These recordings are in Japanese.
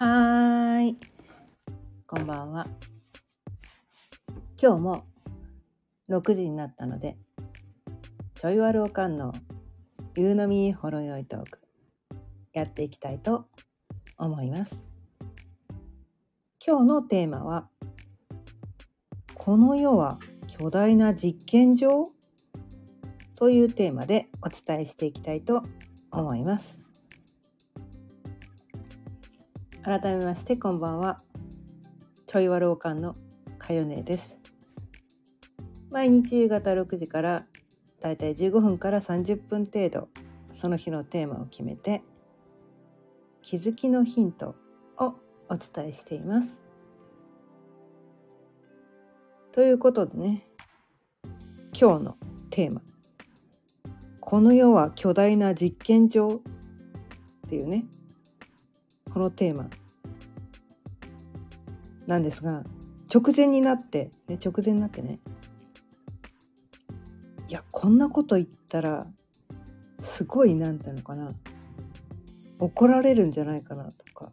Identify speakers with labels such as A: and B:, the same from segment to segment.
A: はーい。こんばんは。今日も6時になったので、ちょいわるおかんの夕飲みほろよいトーク、やっていきたいと思います。今日のテーマは、この世は巨大な実験場？というテーマでお伝えしていきたいと思います。改めましてこんばんは。ちょいわるおかんのかよねです。毎日夕方6時からだいたい15分から30分程度その日のテーマを決めて気づきのヒントをお伝えしています。ということでね今日のテーマ「この世は巨大な実験場」っていうねこのテーマなんですが直前になって、ね、直前になってね。いやこんなこと言ったらすごいなんていうのかな。怒られるんじゃないかなとか。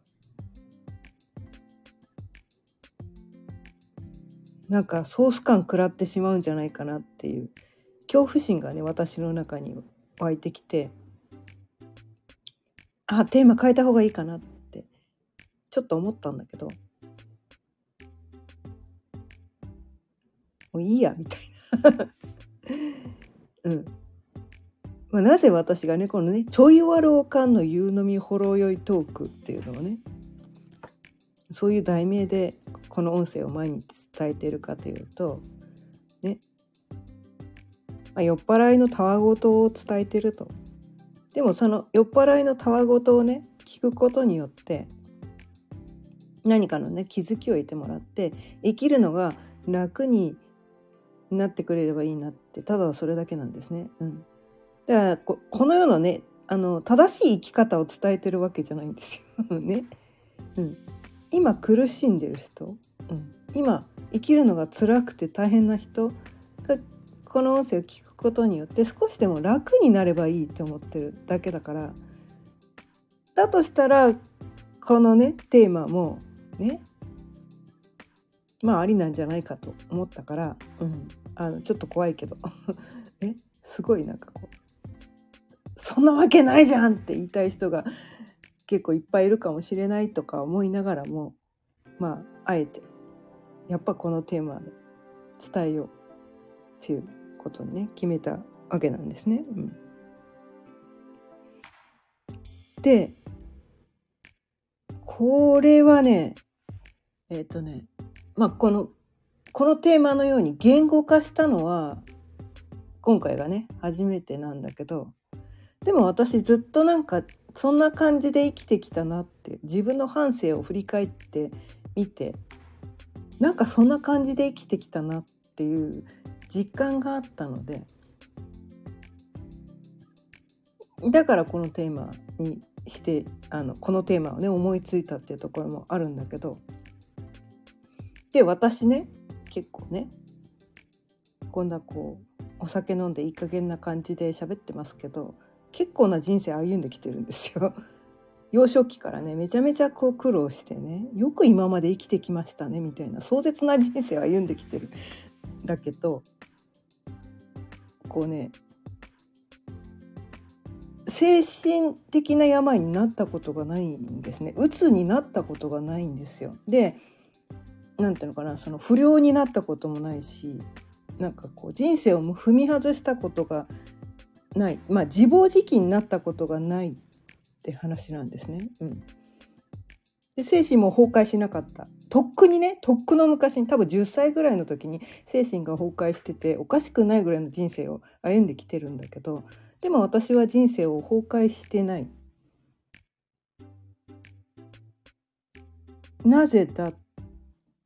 A: なんかソース感食らってしまうんじゃないかなっていう恐怖心がね私の中に湧いてきてあテーマ変えた方がいいかなってちょっと思ったんだけど。もういいやみたいな。うん。まあ、なぜ私がねこのね「ちょいわるおかんの夕飲みほろ酔いトーク」っていうのをねそういう題名でこの音声を毎日伝えているかというとね、まあ、酔っ払いのたわごとを伝えてると。でもその酔っ払いのたわごとをね聞くことによって何かのね気づきを得てもらって生きるのが楽になってくれればいいなってただそれだけなんですね。うん、だからここのようなねあの正しい生き方を伝えてるわけじゃないんですよ。ねうん、今苦しんでる人、うん、今生きるのが辛くて大変な人がこの音声を聞くことによって少しでも楽になればいいって思ってるだけだからだとしたらこのねテーマもねまあありなんじゃないかと思ったから、うん、あのちょっと怖いけど えすごいなんかこう「そんなわけないじゃん!」って言いたい人が結構いっぱいいるかもしれないとか思いながらもまああえてやっぱこのテーマで伝えようっていうことにね決めたわけなんですね。うん、でこれはねえっ、ー、とねまあこのこのテーマのように言語化したのは今回がね初めてなんだけどでも私ずっとなんかそんな感じで生きてきたなって自分の半生を振り返ってみてなんかそんな感じで生きてきたなっていう実感があったのでだからこのテーマにしてあのこのテーマをね思いついたっていうところもあるんだけどで私ね結構ねこんなこうお酒飲んでいい加減な感じで喋ってますけど結構な人生歩んできてるんですよ。幼少期からねめちゃめちゃこう苦労してねよく今まで生きてきましたねみたいな壮絶な人生を歩んできてるだけどこうね精神的な病になったことがないんですね鬱になったことがないんですよ。でなんていうのかなその不良になったこともないしなんかこう人生を踏み外したことがないまあ自暴自棄になったことがないって話なんですね。うん、で精神も崩壊しなかったとっくにねとっくの昔に多分10歳ぐらいの時に精神が崩壊してておかしくないぐらいの人生を歩んできてるんだけどでも私は人生を崩壊してない。なぜだっ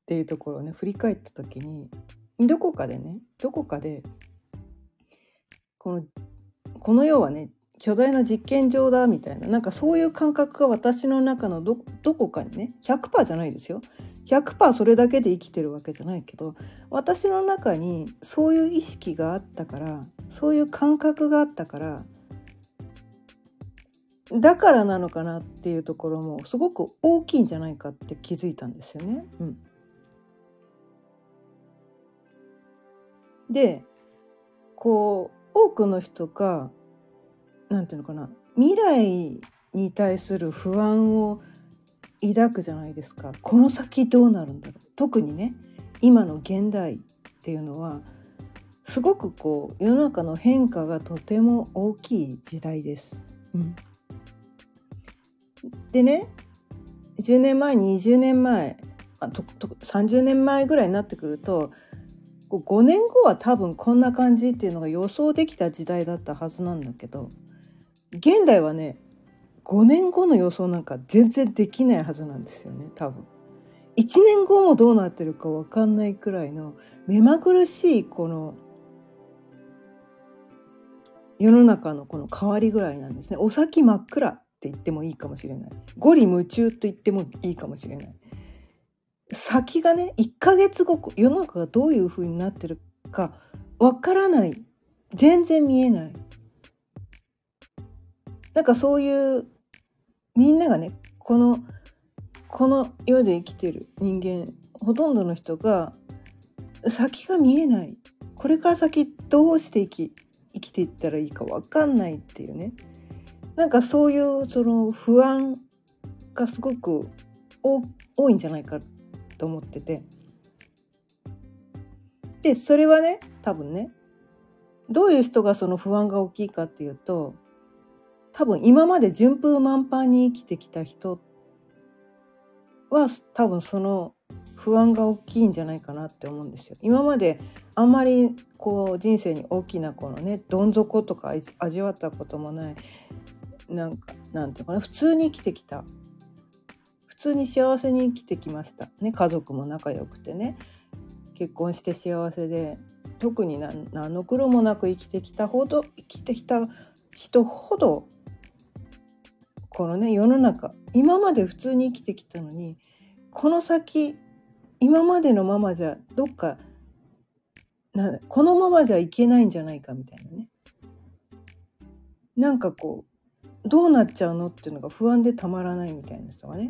A: ていうところをね振り返った時にどこかでねどこかでこのこの世はね巨大な実験場だみたいななんかそういう感覚が私の中のどどこかにね100%じゃないですよ100%それだけで生きてるわけじゃないけど私の中にそういう意識があったからそういう感覚があったからだからなのかなっていうところもすごく大きいんじゃないかって気づいたんですよね。うん、でこう多くの人が何て言うのかな未来に対する不安を抱くじゃないですか。この先どうなるんだろう。特にね今の現代っていうのはすごくこう世の中の変化がとても大きい時代です。うん、でね10年前20年前あとと30年前ぐらいになってくると5年後は多分こんな感じっていうのが予想できた時代だったはずなんだけど現代はね5年後の予想なんか全然できないはずなんですよね多分。1年後もどうなってるか分かんないくらいの目まぐるしいこの世の中のこの変わりぐらいなんですね。お先真っ暗って言ってもいいかもしれない。五里夢中と言ってもいいかもしれない。先がね1ヶ月後世の中がどういう風になってるかわからない。全然見えない。なんかそういうみんながねこのこの世で生きてる人間ほとんどの人が先が見えない。これから先どうして生き生きていったらいいか分かんないっていうね。なんかそういうその不安がすごく多いんじゃないかと思っててでそれはね多分ねどういう人がその不安が大きいかっていうと多分今まで順風満帆に生きてきた人は多分その不安が大きいんじゃないかなって思うんですよ。今まであんまりこう人生に大きなこのねどん底とか味わったこともないなんかなんていうかな普通に生きてきた通に幸せに生きてきました、ね、家族も仲良くてね。結婚して幸せで特に何の苦労もなく生きてきたほど生きてきた人ほどこのね世の中今まで普通に生きてきたのにこの先今までのままじゃどっかなこのままじゃいけないんじゃないかみたいなね。なんかこうどうなっちゃうのっていうのが不安でたまらないみたいな人がね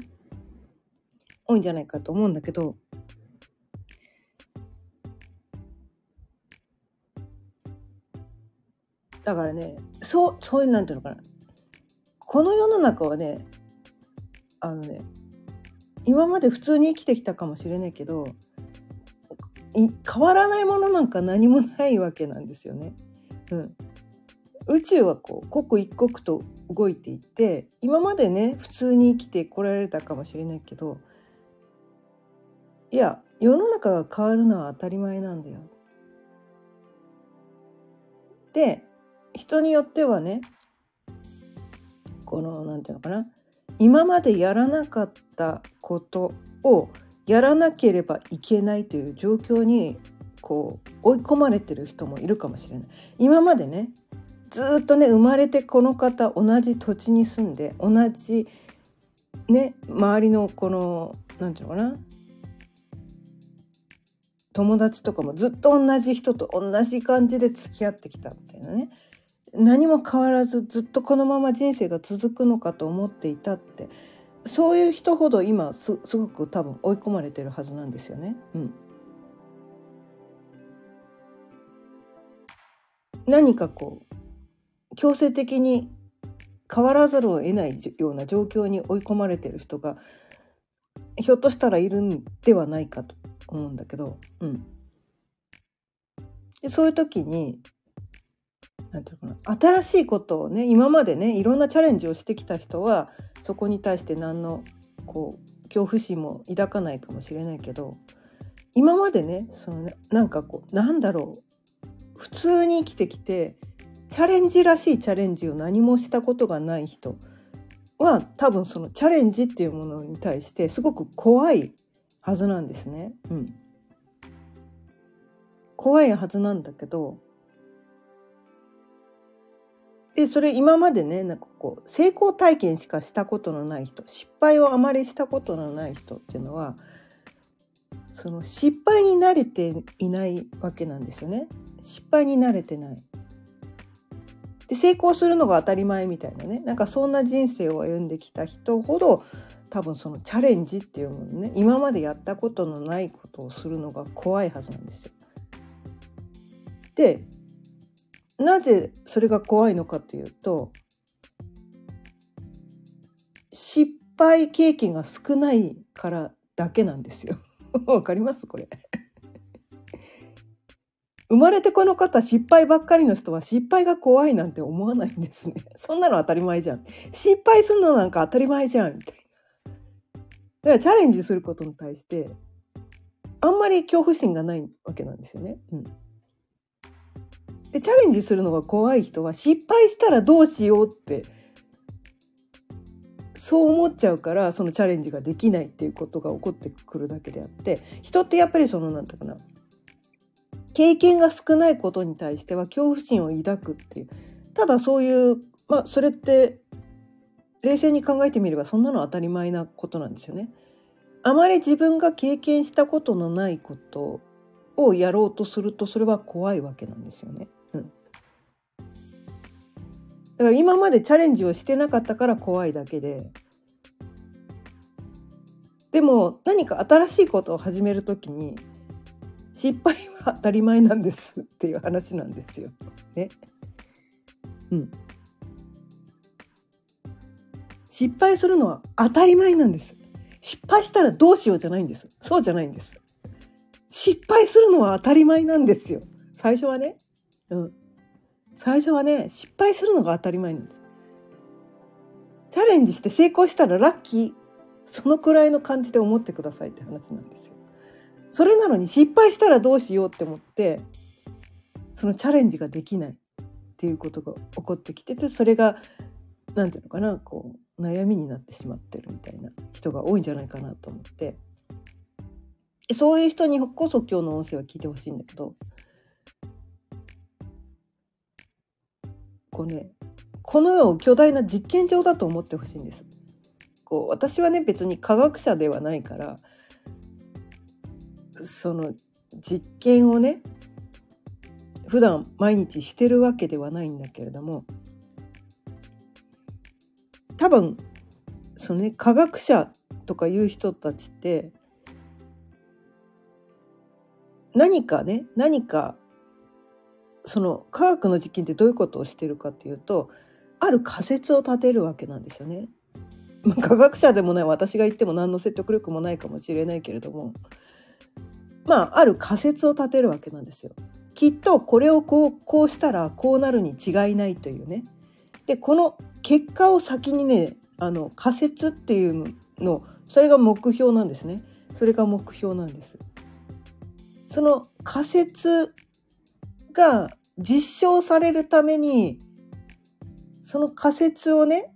A: 多いんじゃないかと思うんだけどだからねそうそういうなんていうのかなこの世の中はねあのね今まで普通に生きてきたかもしれないけど変わらないものなんか何もないわけなんですよね。うん、宇宙はこう刻一刻と動いていて今までね普通に生きてこられたかもしれないけどいや世の中が変わるのは当たり前なんだよ。で人によってはねこの何て言うのかな今までやらなかったことをやらなければいけないという状況にこう追い込まれてる人もいるかもしれない。今までねずっとね生まれてこの方同じ土地に住んで同じね周りのこの何て言うのかな友達とかもずっと同じ人と同じ感じで付き合ってきたみたいなね。何も変わらずずっとこのまま人生が続くのかと思っていたって。そういう人ほど今すごく多分追い込まれてるはずなんですよね。うん、何かこう強制的に変わらざるを得ないような状況に追い込まれてる人がひょっとしたらいるんではないかと。思うん。だけど、うん、でそういう時になんていうかな新しいことをね今までねいろんなチャレンジをしてきた人はそこに対して何のこう恐怖心も抱かないかもしれないけど今までねそのなんかこうなんだろう普通に生きてきてチャレンジらしいチャレンジを何もしたことがない人は多分そのチャレンジっていうものに対してすごく怖いはずなんですね。うん、怖いはずなんだけどでそれ今までねなんかこう成功体験しかしたことのない人失敗をあまりしたことのない人っていうのはその失敗に慣れていないわけなんですよね。失敗に慣れてない。で成功するのが当たり前みたいなね。なんかそんな人生を歩んできた人ほど多分そのチャレンジっていうものね今までやったことのないことをするのが怖いはずなんですよ。でなぜそれが怖いのかというと失敗経験が少ないからだけなんですよ。わかります？これ。生まれてこの方失敗ばっかりの人は失敗が怖いなんて思わないんですね。そんなの当たり前じゃん。失敗するのなんか当たり前じゃんみたいな。だからチャレンジすることに対してあんまり恐怖心がないわけなんですよね。うん、でチャレンジするのが怖い人は失敗したらどうしようってそう思っちゃうからそのチャレンジができないっていうことが起こってくるだけであって人ってやっぱりその何て言うかな経験が少ないことに対しては恐怖心を抱くっていうただそういうまあそれって冷静に考えてみればそんなの当たり前なことなんですよね。あまり自分が経験したことのないことをやろうとするとそれは怖いわけなんですよね。うん、だから今までチャレンジをしてなかったから怖いだけででも何か新しいことを始める時に失敗は当たり前なんですっていう話なんですよ。ね。うん。失敗するのは当たり前なんです。失敗したらどうしようじゃないんです。そうじゃないんです。失敗するのは当たり前なんですよ。最初はね。うん。最初はね、失敗するのが当たり前なんです。チャレンジして成功したらラッキー。そのくらいの感じで思ってくださいって話なんですよ。それなのに失敗したらどうしようって思ってそのチャレンジができないっていうことが起こってきててそれが何て言うのかなこう悩みになってしまってるみたいな人が多いんじゃないかなと思ってそういう人にこそ今日の音声は聞いてほしいんだけどこうねこの世を巨大な実験場だと思ってほしいんです。こう私はね別に科学者ではないからその実験をね普段毎日してるわけではないんだけれども多分そのね科学者とかいう人たちって何かね何かその科学の実験ってどういうことをしてるかっていうとある仮説を立てるわけなんですよね。まあ、科学者でもない私が言っても何の説得力もないかもしれないけれどもまあある仮説を立てるわけなんですよ。きっとこれをこうこうしたらこうなるに違いないというね。でこの結果を先にねあの仮説っていうのそれが目標なんですね。それが目標なんです。その仮説が実証されるためにその仮説をね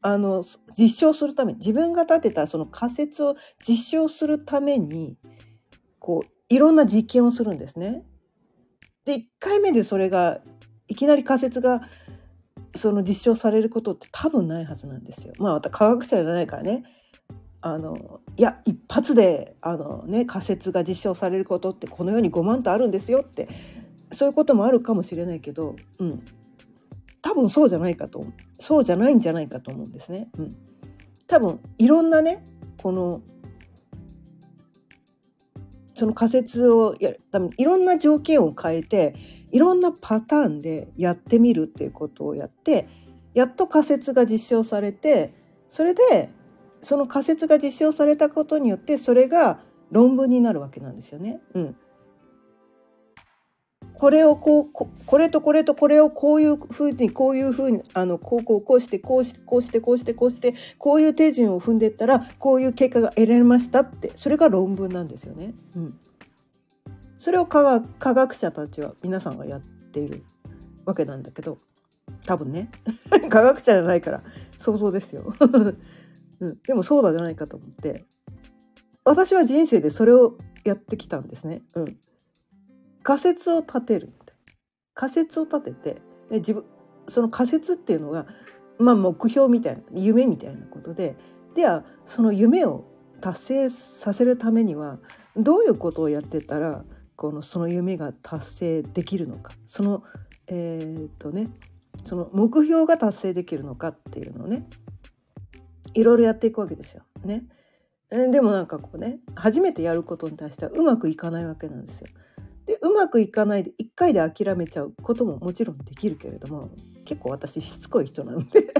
A: あの実証するために自分が立てたその仮説を実証するためにこういろんな実験をするんですね。で1回目でそれがいきなり仮説がその実証されることって多分ないはずなんですよ。まあまた科学者じゃないからね。あのいや一発であの、ね、仮説が実証されることってこの世に5万とあるんですよって。そういうこともあるかもしれないけど、うん、多分そうじゃないかとそうじゃないんじゃないかと思うんですね。うん、多分いろんなねこのその仮説をやるためにいろんな条件を変えていろんなパターンでやってみるっていうことをやってやっと仮説が実証されてそれでその仮説が実証されたことによってそれが論文になるわけなんですよね。うん、これをこうこれとこれとこれをこういうふうにこういうふうにあのこうこうこうしてこうしてこうしてこうしてこうしてこういう手順を踏んでいったらこういう結果が得られましたってそれが論文なんですよね。うん、それを科学科学者たちは皆さんがやっているわけなんだけど多分ね 科学者じゃないから想像ですよ、うん。でもそうだじゃないかと思って私は人生でそれをやってきたんですね。うん仮説を立てるみたい仮説を立ててで自分その仮説っていうのが、まあ、目標みたいな夢みたいなことでではその夢を達成させるためにはどういうことをやってたらこのその夢が達成できるのかそのえー、っとねその目標が達成できるのかっていうのをねいろいろやっていくわけですよ。ね。でもなんかこうね初めてやることに対してはうまくいかないわけなんですよ。でうまくいかないで1回で諦めちゃうことももちろんできるけれども結構私しつこい人なので。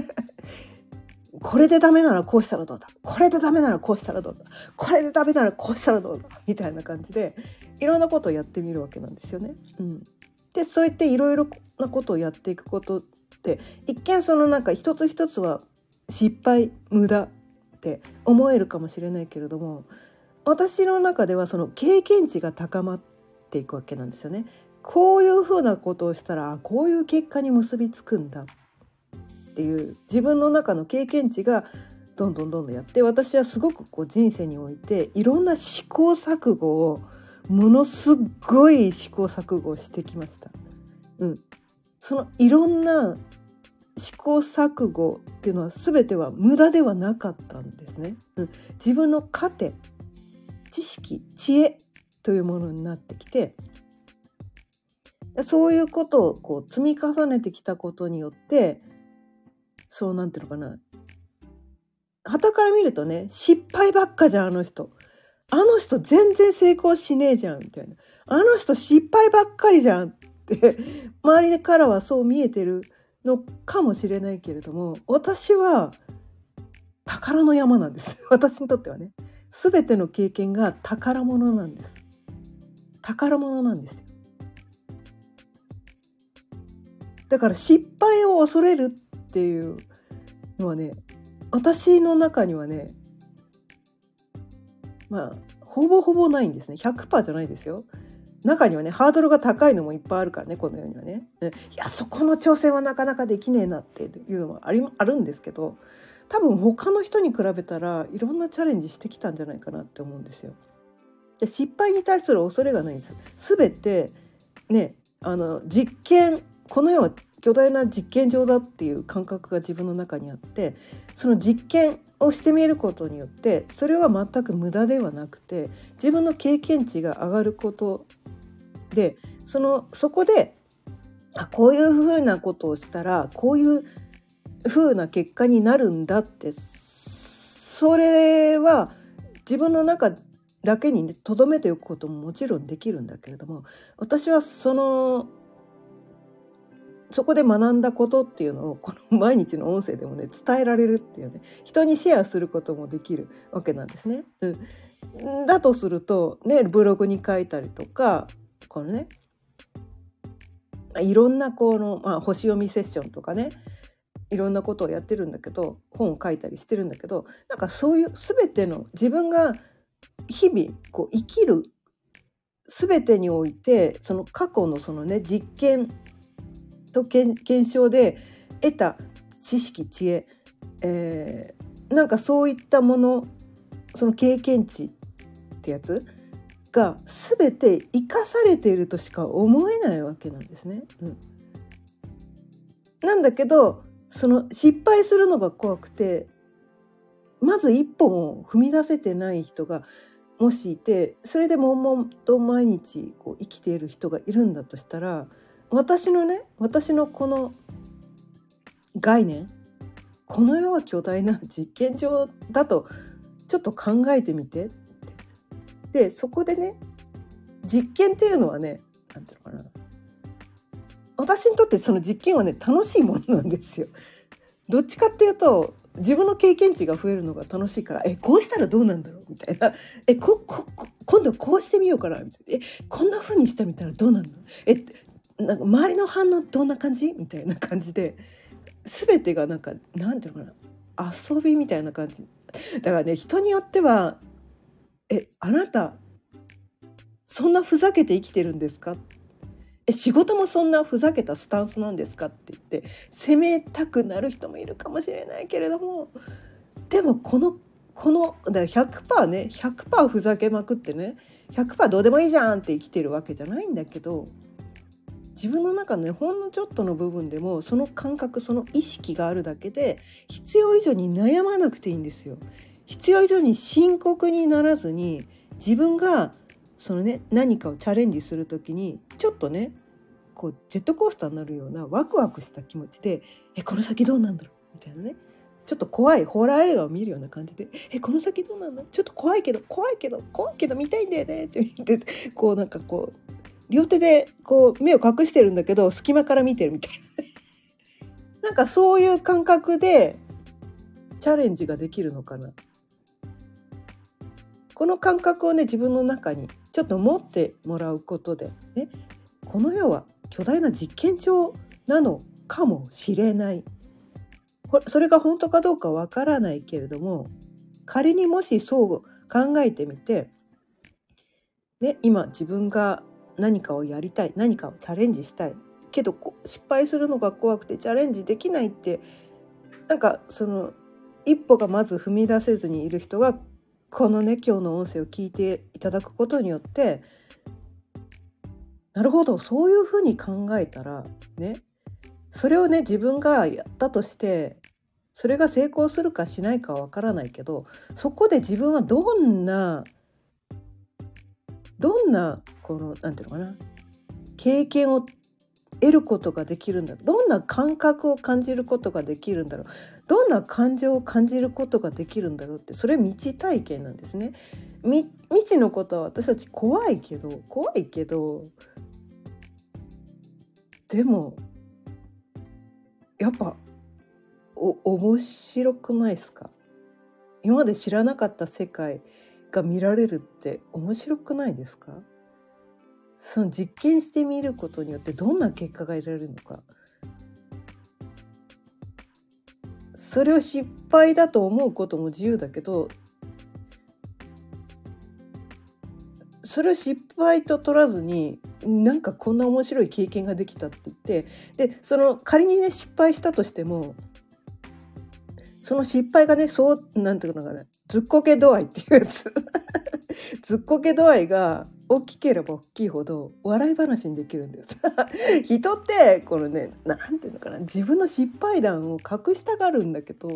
A: これでダメならこうしたらどうだ。これでダメならこうしたらどうだ。これでダメならこうしたらどうだ。みたいな感じでいろんなことをやってみるわけなんですよね。うん、でそうやっていろいろなことをやっていくことって一見そのなんか一つ一つは失敗無駄って思えるかもしれないけれども私の中ではその経験値が高まってていくわけなんですよね。こういうふうなことをしたらこういう結果に結びつくんだっていう自分の中の経験値がどんどんどんどんやって私はすごくこう人生においていろんな試行錯誤をものすごい試行錯誤をしてきました。うん、そのいろんな試行錯誤っていうのは全ては無駄ではなかったんですね。うん、自分の糧知識知恵というものになってきてそういうことをこう積み重ねてきたことによってそうなんていうのかな。旗から見るとね失敗ばっかじゃんあの人。あの人全然成功しねえじゃんみたいな。あの人失敗ばっかりじゃんって 周りからはそう見えてるのかもしれないけれども私は宝の山なんです。私にとってはね。全ての経験が宝物なんです。宝物なんですよ。だから失敗を恐れるっていうのはね私の中にはねまあほぼほぼないんですね。100%じゃないですよ。中にはねハードルが高いのもいっぱいあるからねこの世にはねいやそこの挑戦はなかなかできねえなっていうのもありあるんですけど多分他の人に比べたらいろんなチャレンジしてきたんじゃないかなって思うんですよ。で失敗に対する恐れがないんです。全てねあの実験この世は巨大な実験場だっていう感覚が自分の中にあってその実験をしてみることによってそれは全く無駄ではなくて自分の経験値が上がることでそのそこであこういうふうなことをしたらこういうふうな結果になるんだってそれは自分の中でだけにとど、めておくことももちろんできるんだけれども私はそのそこで学んだことっていうのをこの毎日の音声でもね伝えられるっていうね人にシェアすることもできるわけなんですね。うん、だとするとねブログに書いたりとかこのねいろんなこの、まあ、星読みセッションとかねいろんなことをやってるんだけど本を書いたりしてるんだけどなんかそういう全ての自分が日々こう生きる全てにおいてその過去のそのね実験と検証で得た知識知恵、えー、なんかそういったものその経験値ってやつが全て生かされているとしか思えないわけなんですね。うん、なんだけどその失敗するのが怖くてまず一歩も踏み出せてない人がもしいてそれで悶々と毎日こう生きている人がいるんだとしたら私のね私のこの概念この世は巨大な実験場だとちょっと考えてみてでそこでね実験っていうのはね何ていうのかな私にとってその実験はね楽しいものなんですよ。どっちかっていうと自分の経験値が増えるのが楽しいからえこうしたらどうなんだろう？みたいな。えここ今度こうしてみようかな？みたいな。えこんな風にしてみたらどうなんだえなんか周りの反応どんな感じ？みたいな感じで全てがなんかなんていうのかな？遊びみたいな感じ。だからね人によっては「えあなたそんなふざけて生きてるんですか?」え仕事もそんなふざけたスタンスなんですか？って言って責めたくなる人もいるかもしれないけれどもでもこのこのだから100%ね100%ふざけまくってね100%どうでもいいじゃんって生きてるわけじゃないんだけど自分の中のねほんのちょっとの部分でもその感覚その意識があるだけで必要以上に悩まなくていいんですよ。必要以上に深刻にならずに自分がそのね何かをチャレンジする時にちょっとねこうジェットコースターになるようなワクワクした気持ちで「えこの先どうなんだろう?」みたいなね。ちょっと怖いホラー映画を見るような感じで「えこの先どうなんだ？ちょっと怖いけど怖いけど怖いけど見たいんだよね」って言ってこうなんかこう両手でこう目を隠してるんだけど隙間から見てるみたいな なんかそういう感覚でチャレンジができるのかな。この感覚をね自分の中にちょっと持ってもらうことでねこの世は巨大な実験場なのかもしれない。それが本当かどうかわからないけれども仮にもしそう考えてみて、ね、今自分が何かをやりたい何かをチャレンジしたい。けど失敗するのが怖くてチャレンジできないってなんかその一歩がまず踏み出せずにいる人がこのね今日の音声を聞いていただくことによってなるほどそういうふうに考えたらねそれをね自分がやったとしてそれが成功するかしないかはわからないけどそこで自分はどんなどんなこの何て言うのかな経験を得ることができるんだどんな感覚を感じることができるんだろう。どんな感情を感じることができるんだろうってそれ未知体験なんですね。未知のことは私たち怖いけど怖いけどでもやっぱお面白くないですか？今まで知らなかった世界が見られるって面白くないですか？その実験してみることによってどんな結果が得られるのか。それを失敗だと思うことも自由だけどそれを失敗と取らずになんかこんな面白い経験ができたって言ってでその仮にね失敗したとしてもその失敗がねそうなんていうのかなずっこけ度合いっていうやつ。ずっこけ度合いが大きければ大きいほど笑い話にできるんです。人ってこのね何て言うのかな自分の失敗談を隠したがるんだけど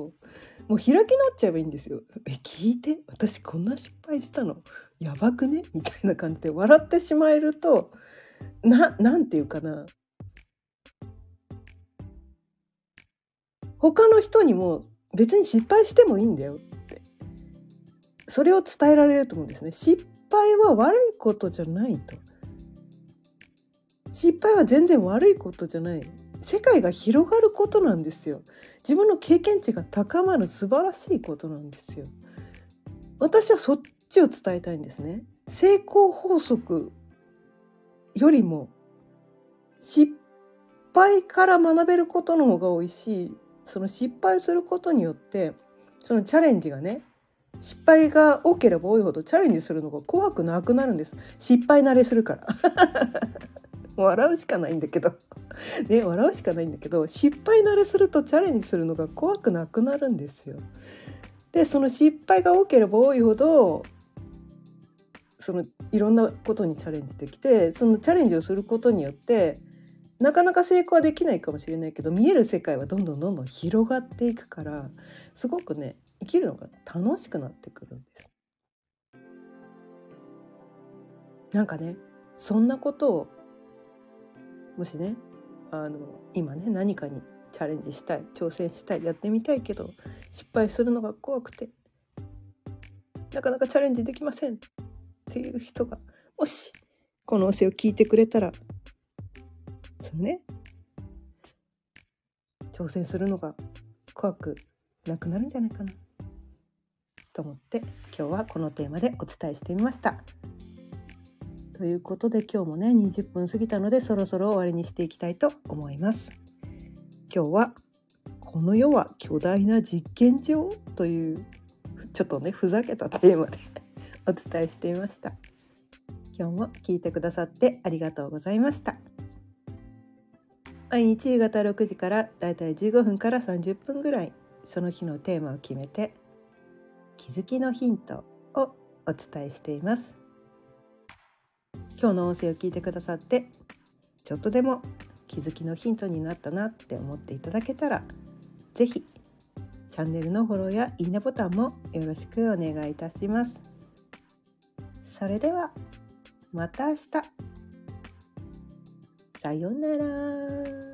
A: もう開き直っちゃえばいいんですよ。え聞いて私こんな失敗したの？やばくね？みたいな感じで笑ってしまえるとななんて言うかな。他の人にも別に失敗してもいいんだよ。それを伝えられると思うんですね。失敗は悪いことじゃないと。失敗は全然悪いことじゃない。世界が広がることなんですよ。自分の経験値が高まる素晴らしいことなんですよ。私はそっちを伝えたいんですね。成功法則よりも失敗から学べることの方が多いしその失敗することによってそのチャレンジがね失敗が多ければ多いほどチャレンジするのが怖くなくなるんです。失敗慣れするから。笑うしかないんだけど。ね笑うしかないんだけど失敗慣れするとチャレンジするのが怖くなくなるんですよ。でその失敗が多ければ多いほどそのいろんなことにチャレンジできてそのチャレンジをすることによってなかなか成功はできないかもしれないけど見える世界はどんどんどんどん広がっていくからすごくね生きるのが楽しくなってくるんです。なんかねそんなことをもしねあの今ね何かにチャレンジしたい挑戦したいやってみたいけど失敗するのが怖くてなかなかチャレンジできませんっていう人がもしこの音声を聞いてくれたらそのね挑戦するのが怖くなくなるんじゃないかなと思って今日はこのテーマでお伝えしてみました。ということで今日もね20分過ぎたのでそろそろ終わりにしていきたいと思います。今日はこの世は巨大な実験場？というちょっとねふざけたテーマで お伝えしてみました。今日も聞いてくださってありがとうございました。毎日夕方6時からだいたい15分から30分ぐらいその日のテーマを決めて気づきのヒントをお伝えしています。今日の音声を聞いてくださってちょっとでも気づきのヒントになったなって思っていただけたら是非チャンネルのフォローやいいねボタンもよろしくお願いいたします。それではまた明日。さようなら。